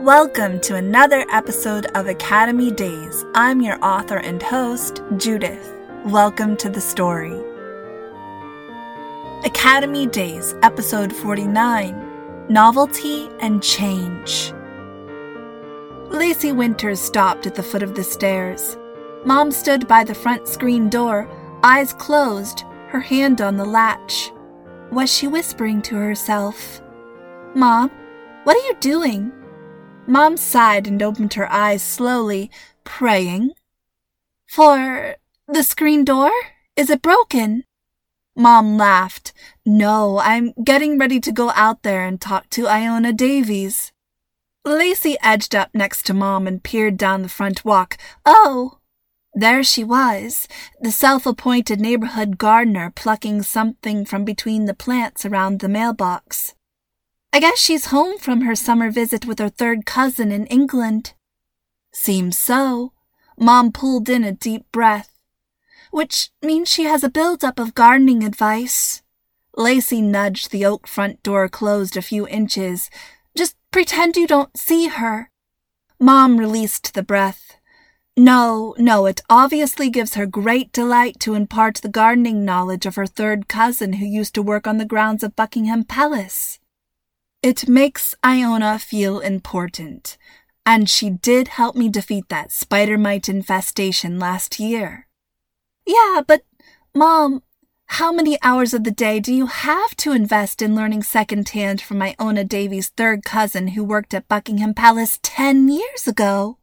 Welcome to another episode of Academy Days. I'm your author and host, Judith. Welcome to the story. Academy Days, Episode 49 Novelty and Change. Lacey Winters stopped at the foot of the stairs. Mom stood by the front screen door, eyes closed, her hand on the latch. Was she whispering to herself? Mom, what are you doing? Mom sighed and opened her eyes slowly, praying. For the screen door? Is it broken? Mom laughed. No, I'm getting ready to go out there and talk to Iona Davies. Lacey edged up next to Mom and peered down the front walk. Oh! There she was, the self appointed neighborhood gardener plucking something from between the plants around the mailbox. I guess she's home from her summer visit with her third cousin in England. Seems so. Mom pulled in a deep breath. Which means she has a build-up of gardening advice. Lacey nudged the oak front door closed a few inches. Just pretend you don't see her. Mom released the breath. No, no, it obviously gives her great delight to impart the gardening knowledge of her third cousin who used to work on the grounds of Buckingham Palace. It makes Iona feel important, and she did help me defeat that spider mite infestation last year. Yeah, but, Mom, how many hours of the day do you have to invest in learning secondhand from Iona Davies' third cousin who worked at Buckingham Palace ten years ago?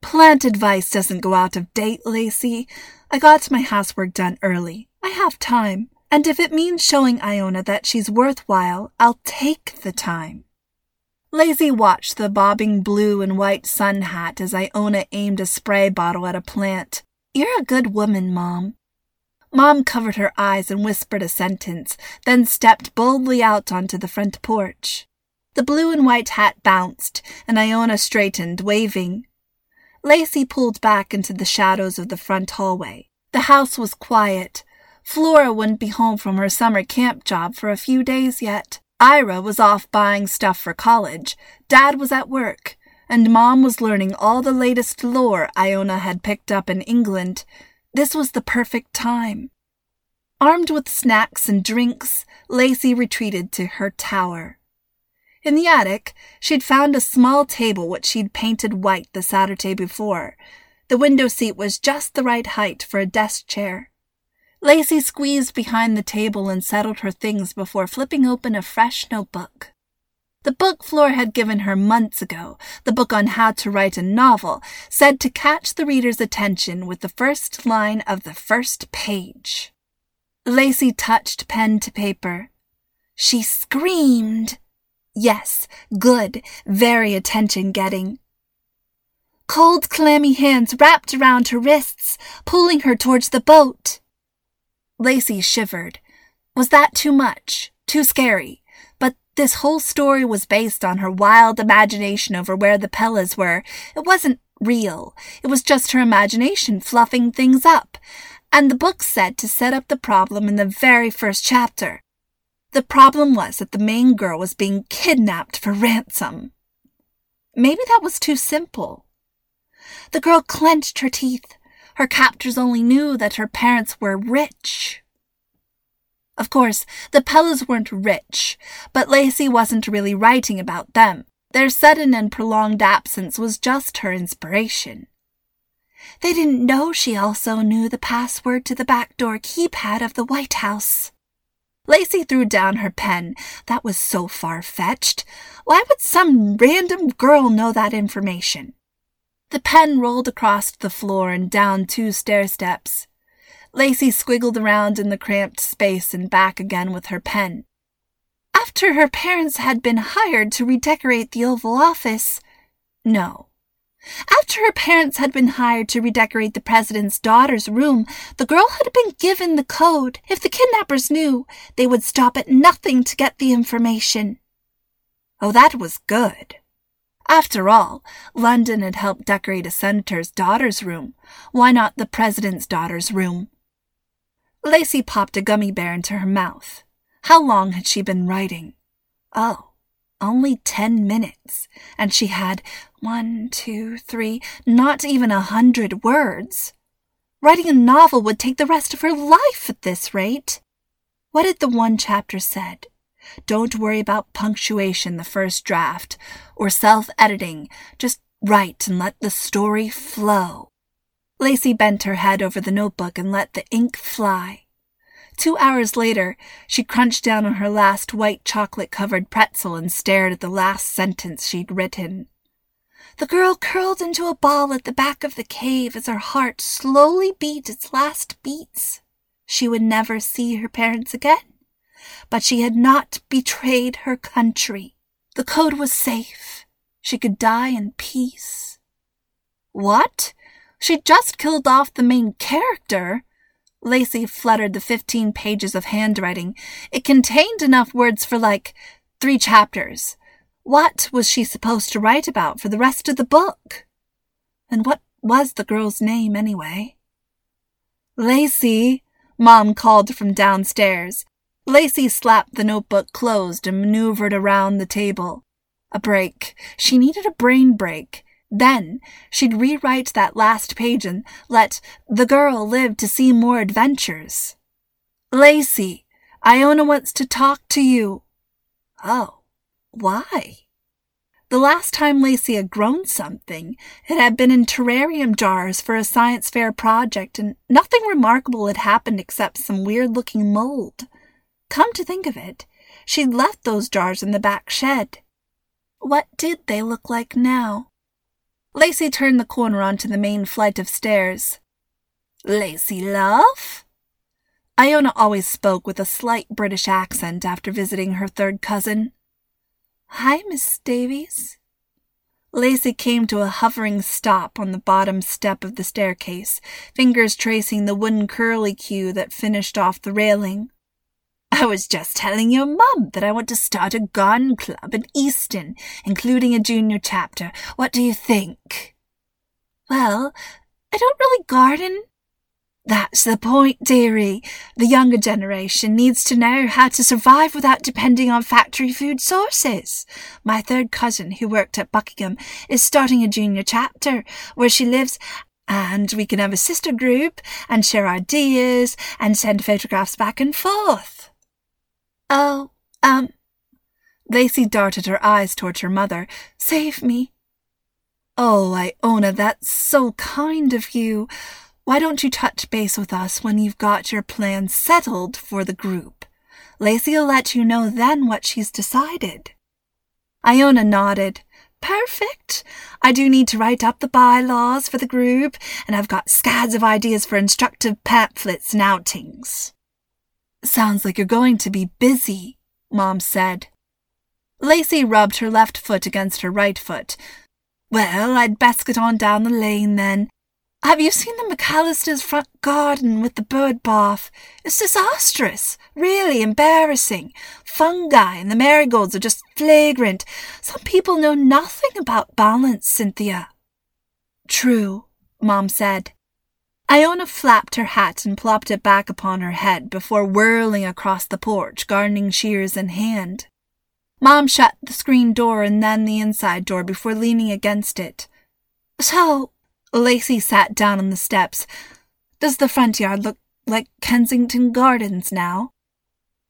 Plant advice doesn't go out of date, Lacey. I got my housework done early. I have time. And if it means showing Iona that she's worthwhile, I'll take the time. Lacey watched the bobbing blue and white sun hat as Iona aimed a spray bottle at a plant. You're a good woman, Mom. Mom covered her eyes and whispered a sentence, then stepped boldly out onto the front porch. The blue and white hat bounced, and Iona straightened, waving. Lacey pulled back into the shadows of the front hallway. The house was quiet, Flora wouldn't be home from her summer camp job for a few days yet. Ira was off buying stuff for college. Dad was at work. And Mom was learning all the latest lore Iona had picked up in England. This was the perfect time. Armed with snacks and drinks, Lacey retreated to her tower. In the attic, she'd found a small table which she'd painted white the Saturday before. The window seat was just the right height for a desk chair. Lacey squeezed behind the table and settled her things before flipping open a fresh notebook. The book Flora had given her months ago, the book on how to write a novel, said to catch the reader's attention with the first line of the first page. Lacey touched pen to paper. She screamed. Yes, good, very attention getting. Cold, clammy hands wrapped around her wrists, pulling her towards the boat. Lacey shivered. Was that too much? Too scary? But this whole story was based on her wild imagination over where the Pellas were. It wasn't real. It was just her imagination fluffing things up. And the book said to set up the problem in the very first chapter. The problem was that the main girl was being kidnapped for ransom. Maybe that was too simple. The girl clenched her teeth. Her captors only knew that her parents were rich. Of course, the Pellas weren't rich, but Lacey wasn't really writing about them. Their sudden and prolonged absence was just her inspiration. They didn't know she also knew the password to the backdoor keypad of the White House. Lacey threw down her pen. That was so far fetched. Why would some random girl know that information? The pen rolled across the floor and down two stair steps. Lacey squiggled around in the cramped space and back again with her pen. After her parents had been hired to redecorate the Oval Office. No. After her parents had been hired to redecorate the president's daughter's room, the girl had been given the code. If the kidnappers knew, they would stop at nothing to get the information. Oh, that was good. After all, London had helped decorate a senator's daughter's room. Why not the president's daughter's room? Lacey popped a gummy bear into her mouth. How long had she been writing? Oh, only ten minutes, and she had one, two, three, not even a hundred words. Writing a novel would take the rest of her life at this rate. What had the one chapter said? Don't worry about punctuation the first draft, or self editing. Just write and let the story flow. Lacey bent her head over the notebook and let the ink fly. Two hours later, she crunched down on her last white chocolate covered pretzel and stared at the last sentence she'd written. The girl curled into a ball at the back of the cave as her heart slowly beat its last beats. She would never see her parents again, but she had not betrayed her country. The code was safe. She could die in peace. What? She'd just killed off the main character. Lacey fluttered the fifteen pages of handwriting. It contained enough words for like three chapters. What was she supposed to write about for the rest of the book? And what was the girl's name anyway? Lacey, Mom called from downstairs. Lacey slapped the notebook closed and maneuvered around the table. A break. She needed a brain break. Then she'd rewrite that last page and let the girl live to see more adventures. Lacey, Iona wants to talk to you. Oh, why? The last time Lacey had grown something, it had been in terrarium jars for a science fair project, and nothing remarkable had happened except some weird looking mold. Come to think of it, she'd left those jars in the back shed. What did they look like now? Lacey turned the corner onto the main flight of stairs. Lacey, love? Iona always spoke with a slight British accent after visiting her third cousin. Hi, Miss Davies. Lacey came to a hovering stop on the bottom step of the staircase, fingers tracing the wooden curlicue that finished off the railing. I was just telling your mum that I want to start a garden club in Easton, including a junior chapter. What do you think? Well, I don't really garden. That's the point, dearie. The younger generation needs to know how to survive without depending on factory food sources. My third cousin, who worked at Buckingham, is starting a junior chapter where she lives and we can have a sister group and share ideas and send photographs back and forth. Oh, um. Lacey darted her eyes towards her mother. Save me. Oh, Iona, that's so kind of you. Why don't you touch base with us when you've got your plan settled for the group? Lacey'll let you know then what she's decided. Iona nodded. Perfect. I do need to write up the bylaws for the group, and I've got scads of ideas for instructive pamphlets and outings. Sounds like you're going to be busy, Mom said. Lacey rubbed her left foot against her right foot. Well, I'd best get on down the lane then. Have you seen the McAllister's front garden with the bird bath? It's disastrous, really embarrassing. Fungi and the marigolds are just flagrant. Some people know nothing about balance, Cynthia. True, Mom said. Iona flapped her hat and plopped it back upon her head before whirling across the porch, gardening shears in hand. Mom shut the screen door and then the inside door before leaning against it. So, Lacey sat down on the steps. Does the front yard look like Kensington Gardens now?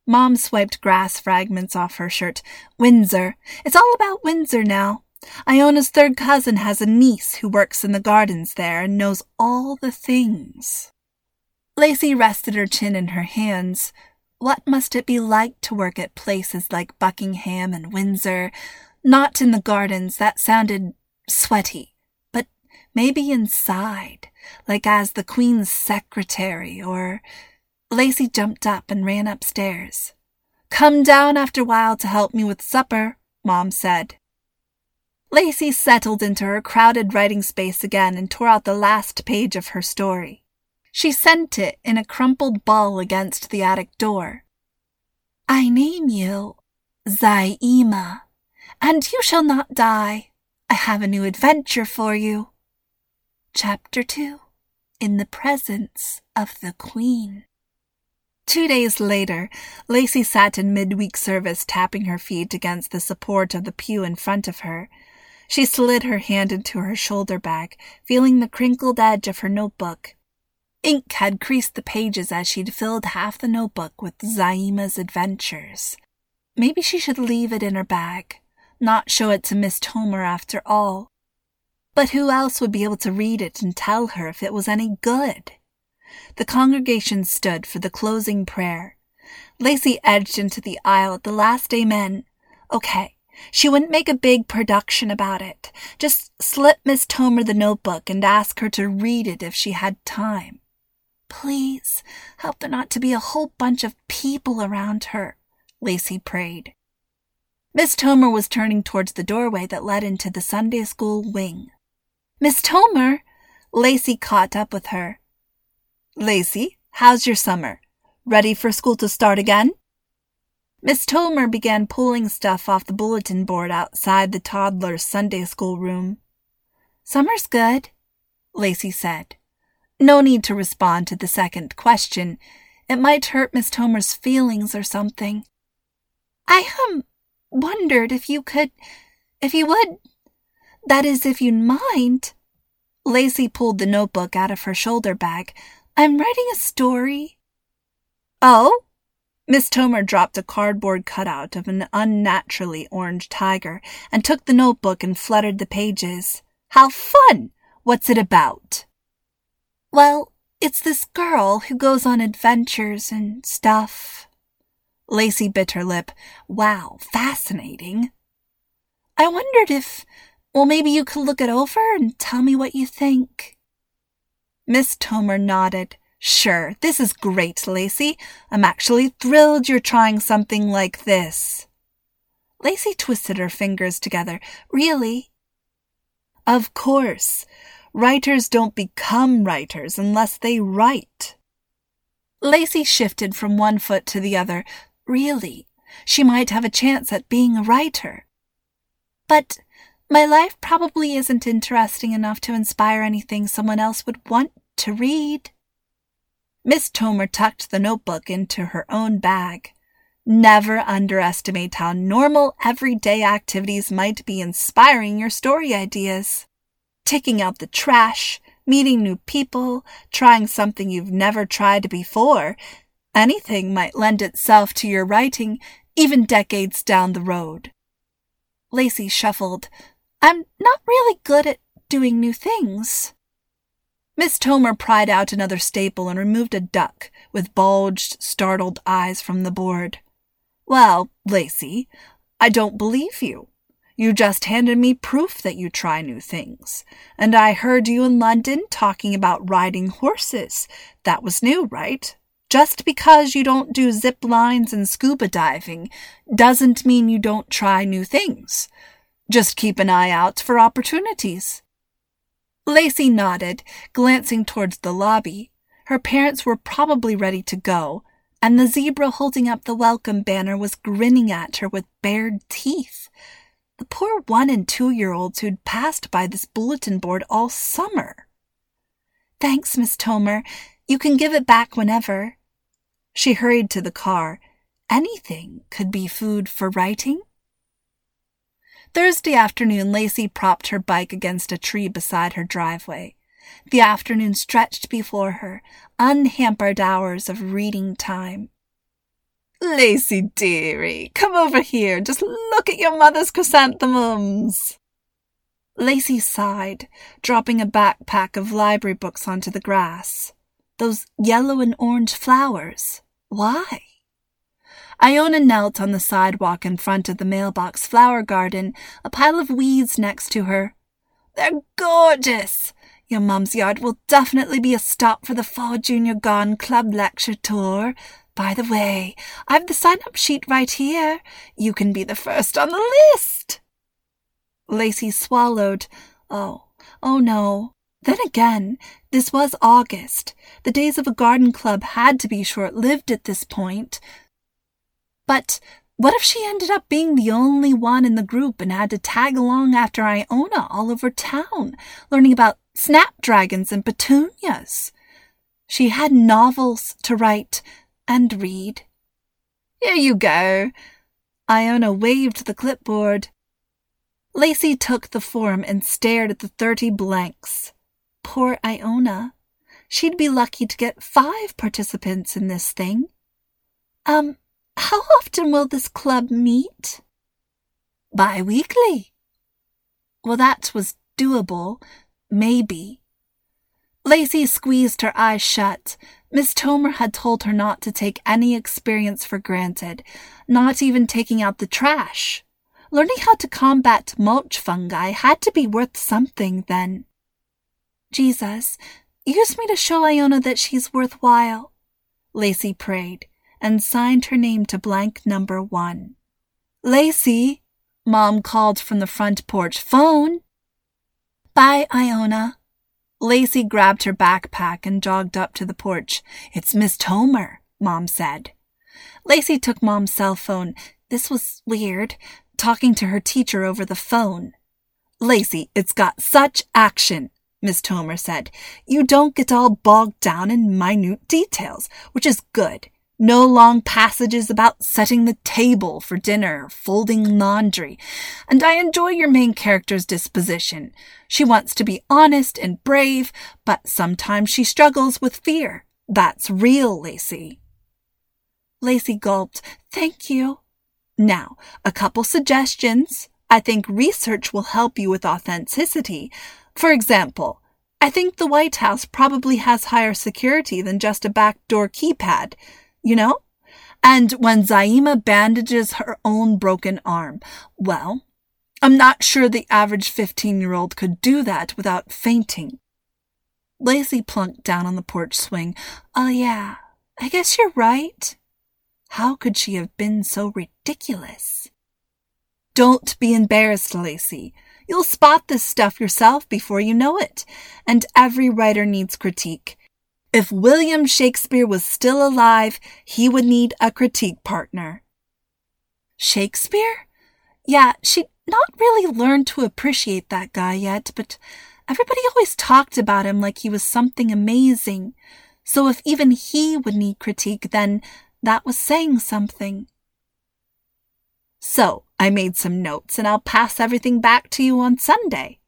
Mom swiped grass fragments off her shirt. Windsor. It's all about Windsor now. Iona's third cousin has a niece who works in the gardens there and knows all the things. Lacey rested her chin in her hands. What must it be like to work at places like Buckingham and Windsor? Not in the gardens, that sounded sweaty, but maybe inside, like as the Queen's secretary, or. Lacey jumped up and ran upstairs. Come down after a while to help me with supper, Mom said. Lacey settled into her crowded writing space again and tore out the last page of her story. She sent it in a crumpled ball against the attic door. I name you Zaima, and you shall not die. I have a new adventure for you. Chapter 2 In the Presence of the Queen. Two days later, Lacey sat in midweek service, tapping her feet against the support of the pew in front of her. She slid her hand into her shoulder bag, feeling the crinkled edge of her notebook. Ink had creased the pages as she'd filled half the notebook with Zaima's adventures. Maybe she should leave it in her bag, not show it to Miss Tomer after all. But who else would be able to read it and tell her if it was any good? The congregation stood for the closing prayer. Lacey edged into the aisle at the last amen. Okay, she wouldn't make a big production about it. Just slip Miss Tomer the notebook and ask her to read it if she had time. Please, help there not to be a whole bunch of people around her, Lacey prayed. Miss Tomer was turning towards the doorway that led into the Sunday school wing. Miss Tomer! Lacey caught up with her. Lacey, how's your summer? Ready for school to start again? Miss Tomer began pulling stuff off the bulletin board outside the toddler's Sunday school room. Summer's good, Lacey said. No need to respond to the second question. It might hurt Miss Tomer's feelings or something. I, um, wondered if you could, if you would, that is, if you'd mind. Lacey pulled the notebook out of her shoulder bag, I'm writing a story. Oh? Miss Tomer dropped a cardboard cutout of an unnaturally orange tiger and took the notebook and fluttered the pages. How fun! What's it about? Well, it's this girl who goes on adventures and stuff. Lacey bit her lip. Wow, fascinating. I wondered if, well, maybe you could look it over and tell me what you think. Miss Tomer nodded. Sure, this is great, Lacey. I'm actually thrilled you're trying something like this. Lacey twisted her fingers together. Really? Of course. Writers don't become writers unless they write. Lacey shifted from one foot to the other. Really, she might have a chance at being a writer. But my life probably isn't interesting enough to inspire anything someone else would want to read. Miss Tomer tucked the notebook into her own bag. Never underestimate how normal everyday activities might be inspiring your story ideas. Taking out the trash, meeting new people, trying something you've never tried before, anything might lend itself to your writing even decades down the road. Lacey shuffled, I'm not really good at doing new things. Miss Tomer pried out another staple and removed a duck with bulged, startled eyes from the board. Well, Lacey, I don't believe you. You just handed me proof that you try new things. And I heard you in London talking about riding horses. That was new, right? Just because you don't do zip lines and scuba diving doesn't mean you don't try new things. Just keep an eye out for opportunities. Lacey nodded, glancing towards the lobby. Her parents were probably ready to go, and the zebra holding up the welcome banner was grinning at her with bared teeth. The poor one and two year olds who'd passed by this bulletin board all summer. Thanks, Miss Tomer. You can give it back whenever. She hurried to the car. Anything could be food for writing. Thursday afternoon, Lacey propped her bike against a tree beside her driveway. The afternoon stretched before her, unhampered hours of reading time. Lacey, dearie, come over here. Just look at your mother's chrysanthemums. Lacey sighed, dropping a backpack of library books onto the grass. Those yellow and orange flowers. Why? Iona knelt on the sidewalk in front of the mailbox flower garden, a pile of weeds next to her. They're gorgeous! Your mum's yard will definitely be a stop for the Fall Junior Garden Club lecture tour. By the way, I've the sign up sheet right here. You can be the first on the list. Lacey swallowed. Oh, oh no. Then again, this was August. The days of a garden club had to be short lived at this point. But what if she ended up being the only one in the group and had to tag along after Iona all over town, learning about snapdragons and petunias? She had novels to write, and read. Here you go. Iona waved the clipboard. Lacey took the form and stared at the thirty blanks. Poor Iona. She'd be lucky to get five participants in this thing. Um, how often will this club meet? Bi weekly. Well, that was doable. Maybe. Lacey squeezed her eyes shut. Miss Tomer had told her not to take any experience for granted, not even taking out the trash. Learning how to combat mulch fungi had to be worth something then. Jesus, use me to show Iona that she's worthwhile, Lacey prayed, and signed her name to blank number one. Lacey, Mom called from the front porch. Phone! Bye, Iona. Lacey grabbed her backpack and jogged up to the porch. It's Miss Tomer, Mom said. Lacey took Mom's cell phone. This was weird talking to her teacher over the phone. Lacey, it's got such action, Miss Tomer said. You don't get all bogged down in minute details, which is good. No long passages about setting the table for dinner, folding laundry. And I enjoy your main character's disposition. She wants to be honest and brave, but sometimes she struggles with fear. That's real, Lacey. Lacey gulped. Thank you. Now, a couple suggestions. I think research will help you with authenticity. For example, I think the White House probably has higher security than just a backdoor keypad, you know? And when Zaima bandages her own broken arm, well, I'm not sure the average 15 year old could do that without fainting. Lacey plunked down on the porch swing. Oh, yeah, I guess you're right. How could she have been so ridiculous? Don't be embarrassed, Lacey. You'll spot this stuff yourself before you know it, and every writer needs critique. If William Shakespeare was still alive, he would need a critique partner. Shakespeare? Yeah, she'd not really learned to appreciate that guy yet, but everybody always talked about him like he was something amazing. So if even he would need critique, then that was saying something. So, I made some notes and I'll pass everything back to you on Sunday.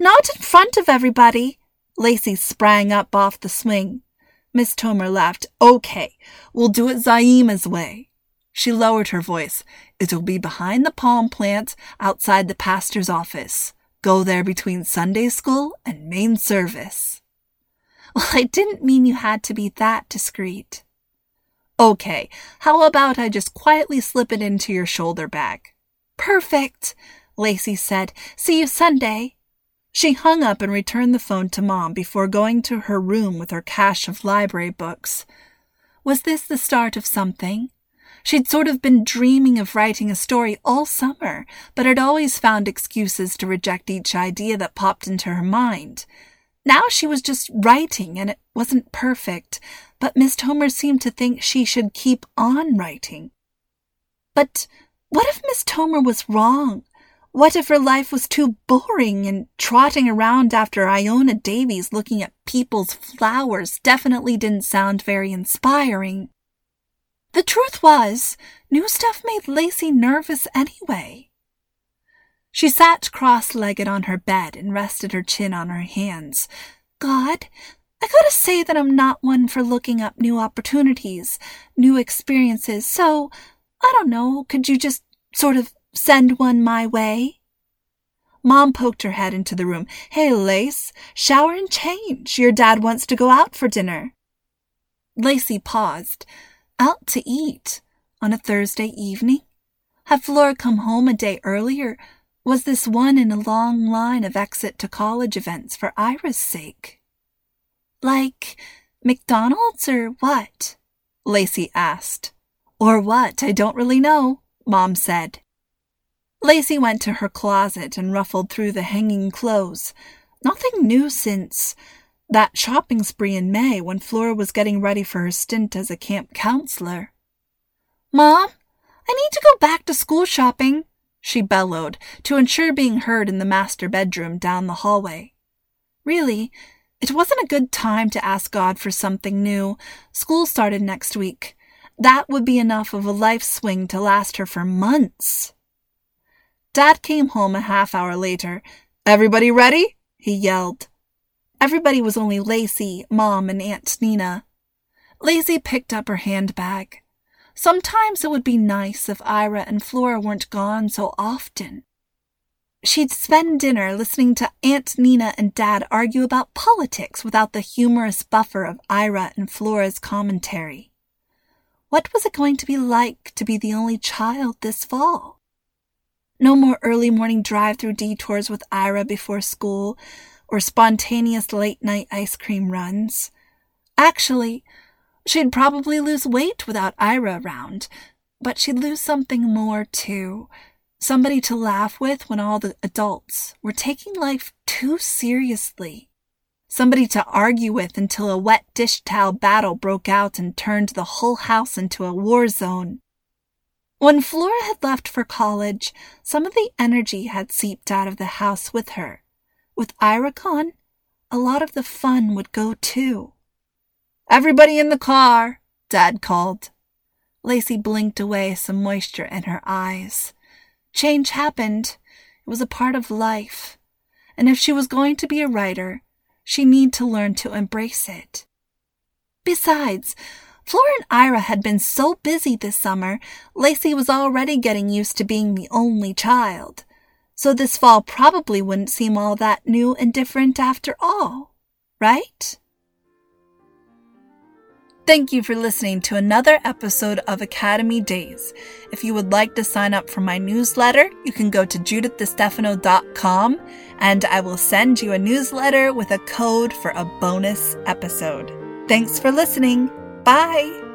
Not in front of everybody. Lacey sprang up off the swing. Miss Tomer laughed. Okay, we'll do it Zaima's way. She lowered her voice. It'll be behind the palm plant outside the pastor's office. Go there between Sunday school and main service. Well, I didn't mean you had to be that discreet. Okay, how about I just quietly slip it into your shoulder bag? Perfect, Lacey said. See you Sunday. She hung up and returned the phone to Mom before going to her room with her cache of library books. Was this the start of something? She'd sort of been dreaming of writing a story all summer, but had always found excuses to reject each idea that popped into her mind. Now she was just writing, and it wasn't perfect, but Miss Tomer seemed to think she should keep on writing. But what if Miss Tomer was wrong? What if her life was too boring and trotting around after Iona Davies looking at people's flowers definitely didn't sound very inspiring? The truth was, new stuff made Lacey nervous anyway. She sat cross legged on her bed and rested her chin on her hands. God, I gotta say that I'm not one for looking up new opportunities, new experiences, so I don't know, could you just sort of send one my way? Mom poked her head into the room. Hey, Lace, shower and change. Your dad wants to go out for dinner. Lacey paused. Out to eat? On a Thursday evening? Had Flora come home a day earlier? Was this one in a long line of exit to college events for Ira's sake? Like McDonald's or what? Lacey asked. Or what, I don't really know, Mom said. Lacey went to her closet and ruffled through the hanging clothes. Nothing new since that shopping spree in May when Flora was getting ready for her stint as a camp counselor. Mom, I need to go back to school shopping, she bellowed to ensure being heard in the master bedroom down the hallway. Really, it wasn't a good time to ask God for something new. School started next week, That would be enough of a life swing to last her for months. Dad came home a half hour later. Everybody ready? he yelled. Everybody was only Lacey, Mom, and Aunt Nina. Lacey picked up her handbag. Sometimes it would be nice if Ira and Flora weren't gone so often. She'd spend dinner listening to Aunt Nina and Dad argue about politics without the humorous buffer of Ira and Flora's commentary. What was it going to be like to be the only child this fall? No more early morning drive through detours with Ira before school or spontaneous late night ice cream runs. Actually, she'd probably lose weight without Ira around, but she'd lose something more too. Somebody to laugh with when all the adults were taking life too seriously. Somebody to argue with until a wet dish towel battle broke out and turned the whole house into a war zone. When Flora had left for college, some of the energy had seeped out of the house with her. With Ira gone, a lot of the fun would go too. Everybody in the car, Dad called. Lacey blinked away some moisture in her eyes. Change happened. It was a part of life. And if she was going to be a writer, she need to learn to embrace it. Besides, Flora and Ira had been so busy this summer, Lacey was already getting used to being the only child so this fall probably wouldn't seem all that new and different after all, right? Thank you for listening to another episode of Academy Days. If you would like to sign up for my newsletter, you can go to judithdestefano.com and I will send you a newsletter with a code for a bonus episode. Thanks for listening. Bye.